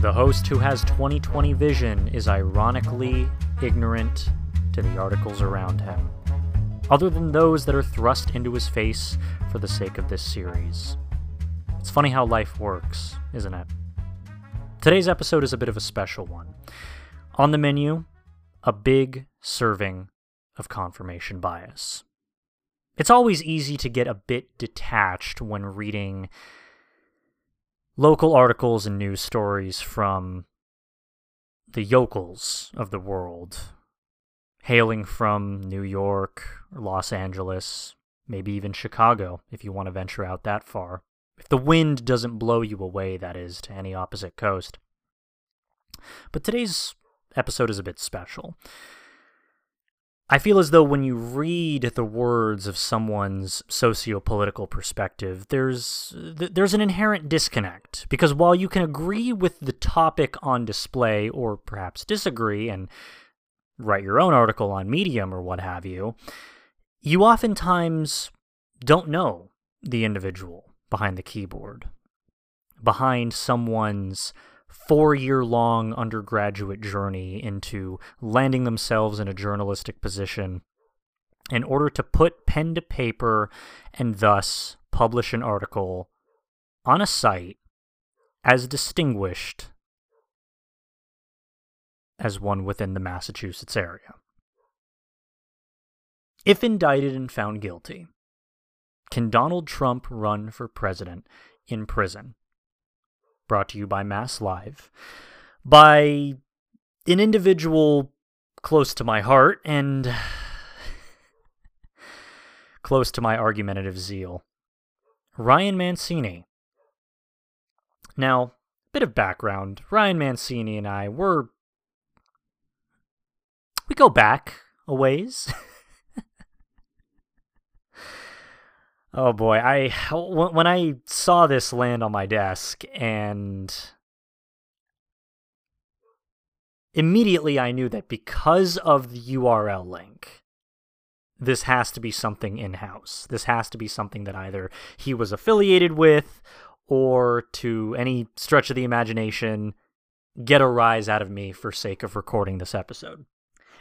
The host who has 2020 vision is ironically ignorant to the articles around him, other than those that are thrust into his face for the sake of this series. It's funny how life works, isn't it? Today's episode is a bit of a special one. On the menu, a big serving of confirmation bias. It's always easy to get a bit detached when reading local articles and news stories from the yokels of the world, hailing from New York, Los Angeles, maybe even Chicago, if you want to venture out that far. If the wind doesn't blow you away, that is, to any opposite coast. But today's episode is a bit special. I feel as though when you read the words of someone's socio-political perspective, there's there's an inherent disconnect. Because while you can agree with the topic on display or perhaps disagree and write your own article on Medium or what have you, you oftentimes don't know the individual behind the keyboard, behind someone's four year long undergraduate journey into landing themselves in a journalistic position in order to put pen to paper and thus publish an article on a site as distinguished as one within the Massachusetts area. If indicted and found guilty, can Donald Trump run for president in prison? Brought to you by Mass Live, by an individual close to my heart and close to my argumentative zeal, Ryan Mancini. Now, bit of background Ryan Mancini and I were. We go back a ways. Oh boy, I when I saw this land on my desk and immediately I knew that because of the URL link this has to be something in-house. This has to be something that either he was affiliated with or to any stretch of the imagination get a rise out of me for sake of recording this episode.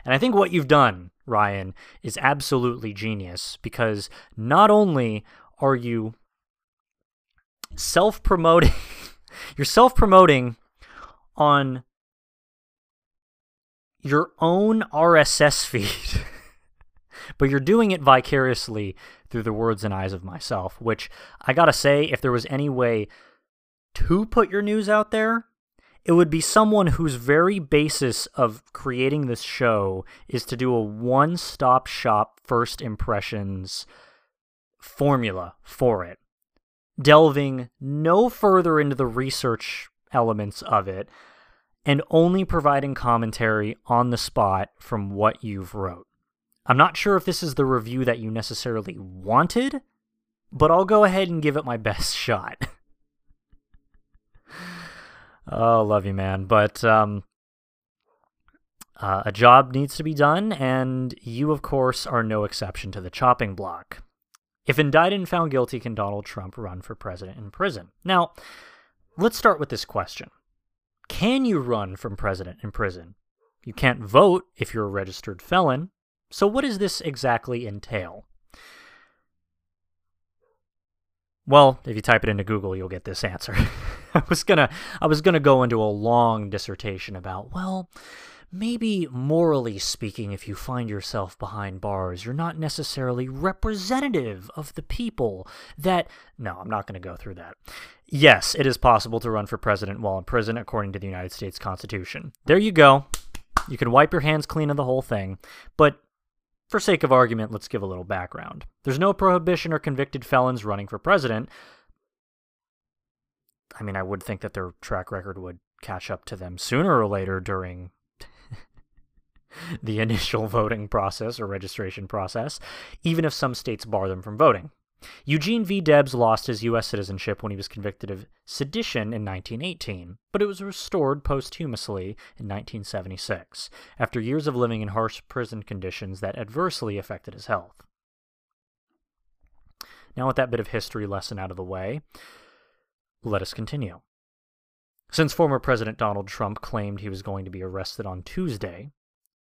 And I think what you've done, Ryan, is absolutely genius because not only are you self promoting, you're self promoting on your own RSS feed, but you're doing it vicariously through the words and eyes of myself, which I gotta say, if there was any way to put your news out there, it would be someone whose very basis of creating this show is to do a one stop shop first impressions formula for it, delving no further into the research elements of it and only providing commentary on the spot from what you've wrote. I'm not sure if this is the review that you necessarily wanted, but I'll go ahead and give it my best shot. Oh, love you, man. But um, uh, a job needs to be done, and you, of course, are no exception to the chopping block. If indicted and found guilty, can Donald Trump run for president in prison? Now, let's start with this question Can you run from president in prison? You can't vote if you're a registered felon. So, what does this exactly entail? Well, if you type it into Google, you'll get this answer. I was gonna I was gonna go into a long dissertation about, well, maybe morally speaking, if you find yourself behind bars, you're not necessarily representative of the people that. No, I'm not to go through that. Yes, it is possible to run for president while in prison, according to the United States Constitution. There you go. You can wipe your hands clean of the whole thing. But for sake of argument, let's give a little background. There's no prohibition or convicted felons running for president. I mean, I would think that their track record would catch up to them sooner or later during the initial voting process or registration process, even if some states bar them from voting. Eugene V. Debs lost his U.S. citizenship when he was convicted of sedition in 1918, but it was restored posthumously in 1976, after years of living in harsh prison conditions that adversely affected his health. Now, with that bit of history lesson out of the way, let us continue. Since former President Donald Trump claimed he was going to be arrested on Tuesday,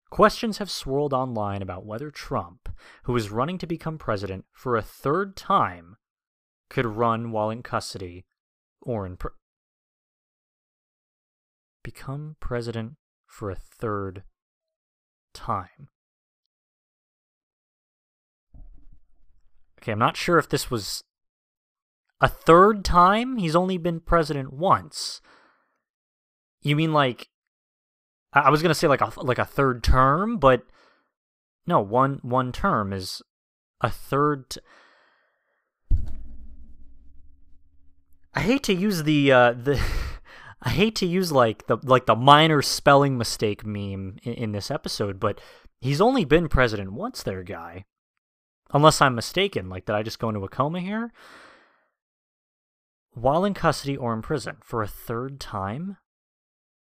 questions have swirled online about whether Trump, who is running to become president for a third time, could run while in custody or in become president for a third time. Okay, I'm not sure if this was a third time. He's only been president once. You mean like I was gonna say like a like a third term, but no one one term is a third. T- I hate to use the uh, the I hate to use like the like the minor spelling mistake meme in, in this episode, but he's only been president once, there, guy. Unless I'm mistaken, like did I just go into a coma here? While in custody or in prison for a third time?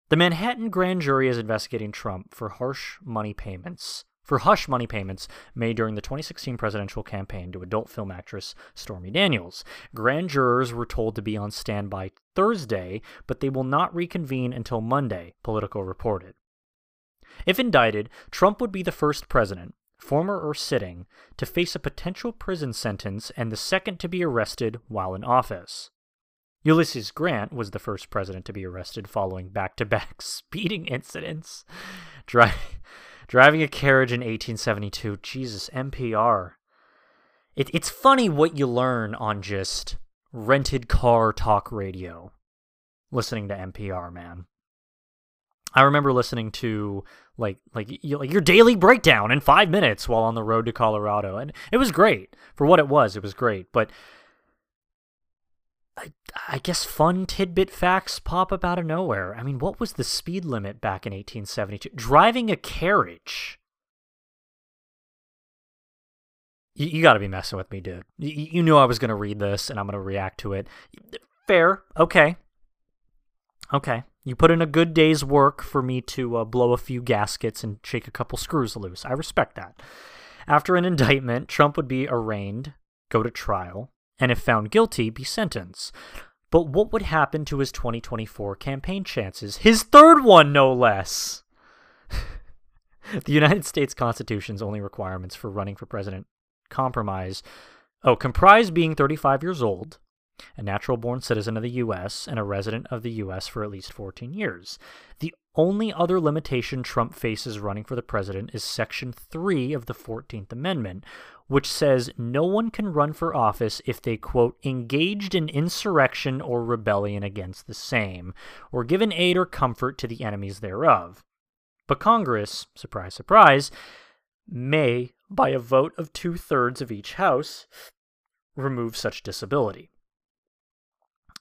The Manhattan grand jury is investigating Trump for harsh money payments for hush money payments made during the 2016 presidential campaign to adult film actress Stormy Daniels. Grand jurors were told to be on standby Thursday, but they will not reconvene until Monday, Politico reported. If indicted, Trump would be the first president, former or sitting, to face a potential prison sentence and the second to be arrested while in office. Ulysses Grant was the first president to be arrested following back to back speeding incidents. Dry. Driving a carriage in 1872. Jesus, NPR. It, it's funny what you learn on just rented car talk radio listening to NPR, man. I remember listening to like like like your daily breakdown in 5 minutes while on the road to Colorado and it was great. For what it was, it was great, but I, I guess fun tidbit facts pop up out of nowhere. I mean, what was the speed limit back in 1872? Driving a carriage. You, you got to be messing with me, dude. You, you knew I was going to read this and I'm going to react to it. Fair. Okay. Okay. You put in a good day's work for me to uh, blow a few gaskets and shake a couple screws loose. I respect that. After an indictment, Trump would be arraigned, go to trial, and if found guilty, be sentenced. But what would happen to his 2024 campaign chances? His third one, no less! the United States Constitution's only requirements for running for president compromise oh, comprise being 35 years old, a natural born citizen of the U.S., and a resident of the U.S. for at least 14 years. The only other limitation Trump faces running for the president is Section 3 of the 14th Amendment, which says no one can run for office if they, quote, engaged in insurrection or rebellion against the same, or given aid or comfort to the enemies thereof. But Congress, surprise, surprise, may, by a vote of two thirds of each House, remove such disability.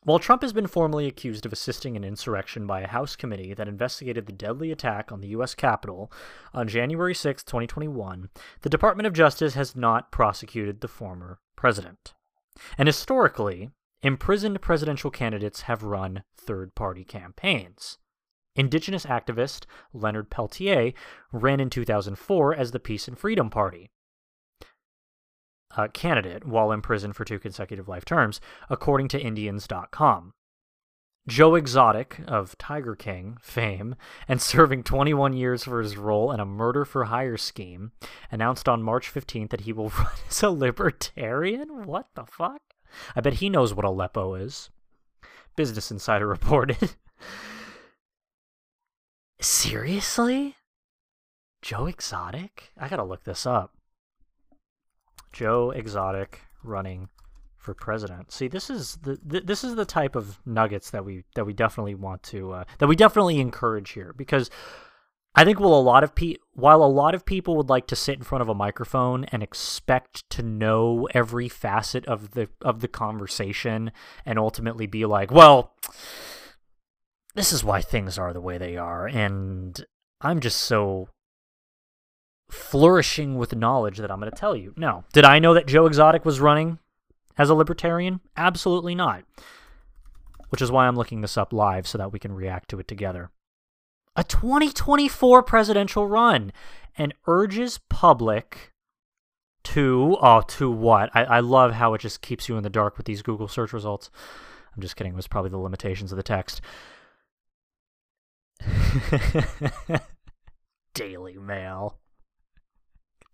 While Trump has been formally accused of assisting an insurrection by a House committee that investigated the deadly attack on the U.S. Capitol on January 6, 2021, the Department of Justice has not prosecuted the former president. And historically, imprisoned presidential candidates have run third party campaigns. Indigenous activist Leonard Peltier ran in 2004 as the Peace and Freedom Party, uh, candidate while in prison for two consecutive life terms, according to Indianz.com. Joe Exotic of Tiger King fame and serving 21 years for his role in a murder for hire scheme announced on March 15th that he will run as a libertarian? What the fuck? I bet he knows what Aleppo is. Business Insider reported. Seriously? Joe Exotic? I gotta look this up. Joe Exotic running for president. See, this is the th- this is the type of nuggets that we that we definitely want to uh, that we definitely encourage here because I think while a lot of pe- while a lot of people would like to sit in front of a microphone and expect to know every facet of the of the conversation and ultimately be like, well, this is why things are the way they are and I'm just so flourishing with knowledge that I'm going to tell you. No. Did I know that Joe Exotic was running as a libertarian? Absolutely not. Which is why I'm looking this up live so that we can react to it together. A 2024 presidential run and urges public to, oh, to what? I, I love how it just keeps you in the dark with these Google search results. I'm just kidding. It was probably the limitations of the text. Daily Mail.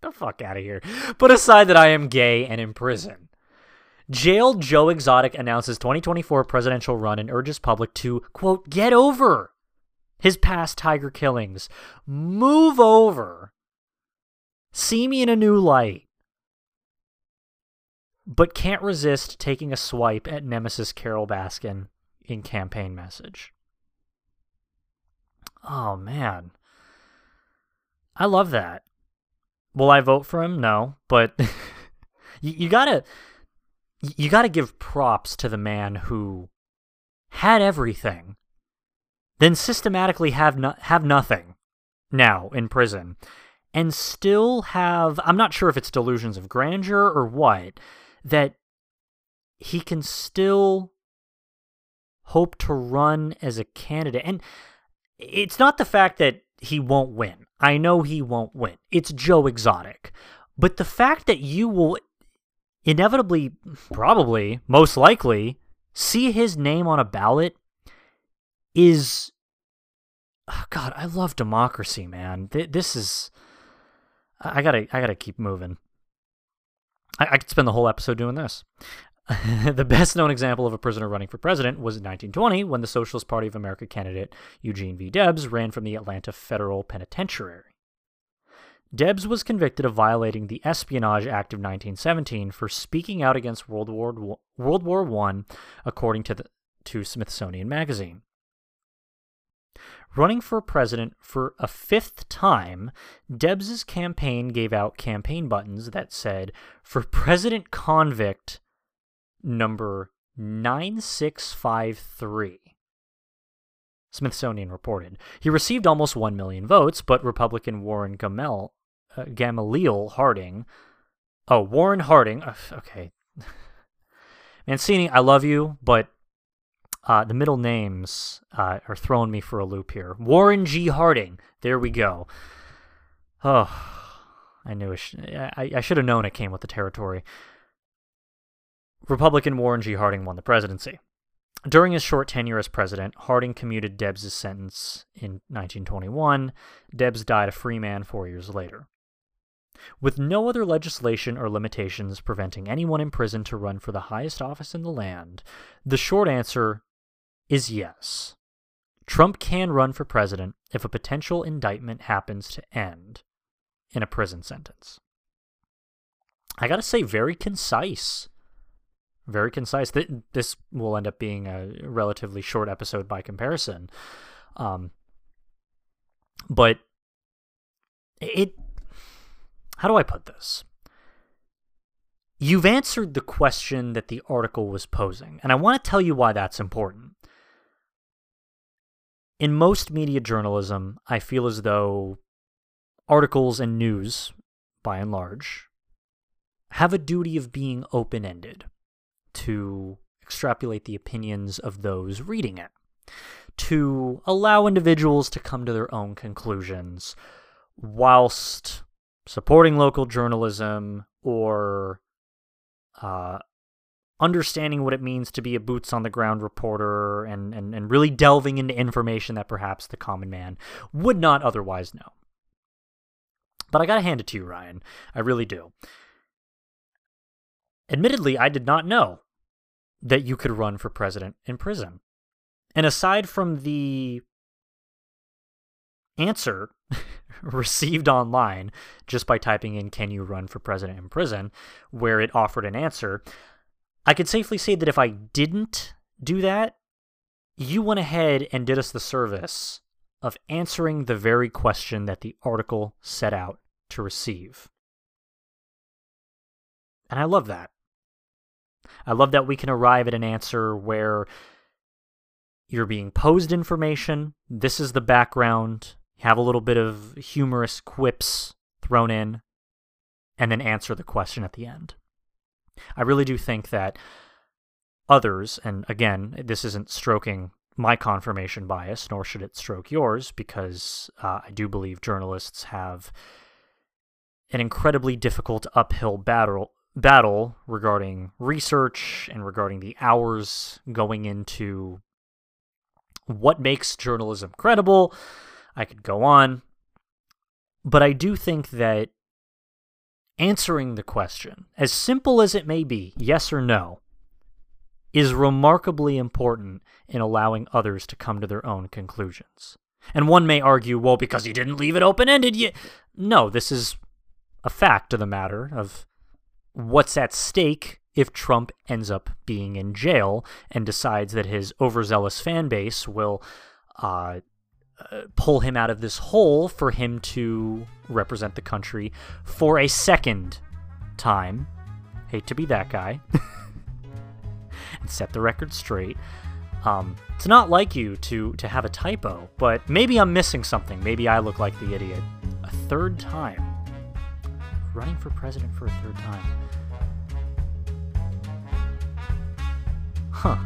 The fuck out of here. Put aside that I am gay and in prison. Jailed Joe Exotic announces 2024 presidential run and urges public to, quote, get over his past tiger killings. Move over. See me in a new light. But can't resist taking a swipe at Nemesis Carole Baskin in campaign message. Oh, man. I love that. Will I vote for him? No, but you, you gotta you gotta give props to the man who had everything, then systematically have no, have nothing now in prison, and still have I'm not sure if it's delusions of grandeur or what that he can still hope to run as a candidate and it's not the fact that he won't win. I know he won't win. It's Joe Exotic. But the fact that you will inevitably, probably, most likely, see his name on a ballot is. Oh God, I love democracy, man. This is. I gotta, I gotta keep moving. I, I could spend the whole episode doing this. the best known example of a prisoner running for president was in 1920 when the Socialist Party of America candidate Eugene V. Debs ran from the Atlanta Federal Penitentiary. Debs was convicted of violating the Espionage Act of 1917 for speaking out against World War World War I, according to the to Smithsonian Magazine. Running for president for a fifth time, Debs's campaign gave out campaign buttons that said, "For President Convict number 9653. Smithsonian reported. He received almost 1 million votes, but Republican Warren Gamel, uh, Gamaliel Harding. Oh, Warren Harding. Uh, okay. Mancini, I love you, but uh, the middle names uh, are throwing me for a loop here. Warren G. Harding. There we go. Oh, I knew it sh- I, I should have known it came with the territory. Republican Warren G. Harding won the presidency. During his short tenure as president, Harding commuted Debs' sentence in 1921. Debs died a free man four years later. With no other legislation or limitations preventing anyone in prison to run for the highest office in the land, the short answer is yes. Trump can run for president if a potential indictment happens to end in a prison sentence. I gotta say, very concise very concise. This will end up being a relatively short episode by comparison. Um, but it, how do I put this? You've answered the question that the article was posing, and I want to tell you why that's important. In most media journalism, I feel as though articles and news, by and large, have a duty of being open ended to extrapolate the opinions of those reading it, to allow individuals to come to their own conclusions whilst supporting local journalism or uh, understanding what it means to be a boots on the ground reporter and, and, and really delving into information that perhaps the common man would not otherwise know. But I gotta hand it to you, Ryan. I really do. Admittedly, I did not know that you could run for president in prison. And aside from the answer received online just by typing in, Can you run for president in prison? where it offered an answer, I could safely say that if I didn't do that, you went ahead and did us the service of answering the very question that the article set out to receive. And I love that. I love that we can arrive at an answer where you're being posed information. This is the background. Have a little bit of humorous quips thrown in, and then answer the question at the end. I really do think that others, and again, this isn't stroking my confirmation bias, nor should it stroke yours, because uh, I do believe journalists have an incredibly difficult uphill battle battle regarding research and regarding the hours going into what makes journalism credible. I could go on. But I do think that answering the question, as simple as it may be, yes or no, is remarkably important in allowing others to come to their own conclusions. And one may argue, well, because he didn't leave it open ended yet. No, this is a fact of the matter of what's at stake if Trump ends up being in jail and decides that his overzealous fan base will uh, uh, pull him out of this hole for him to represent the country for a second time. Hate to be that guy. and set the record straight. Um, it's not like you to to have a typo, but maybe I'm missing something. Maybe I look like the idiot. A third time. Running for president for a third time. Huh.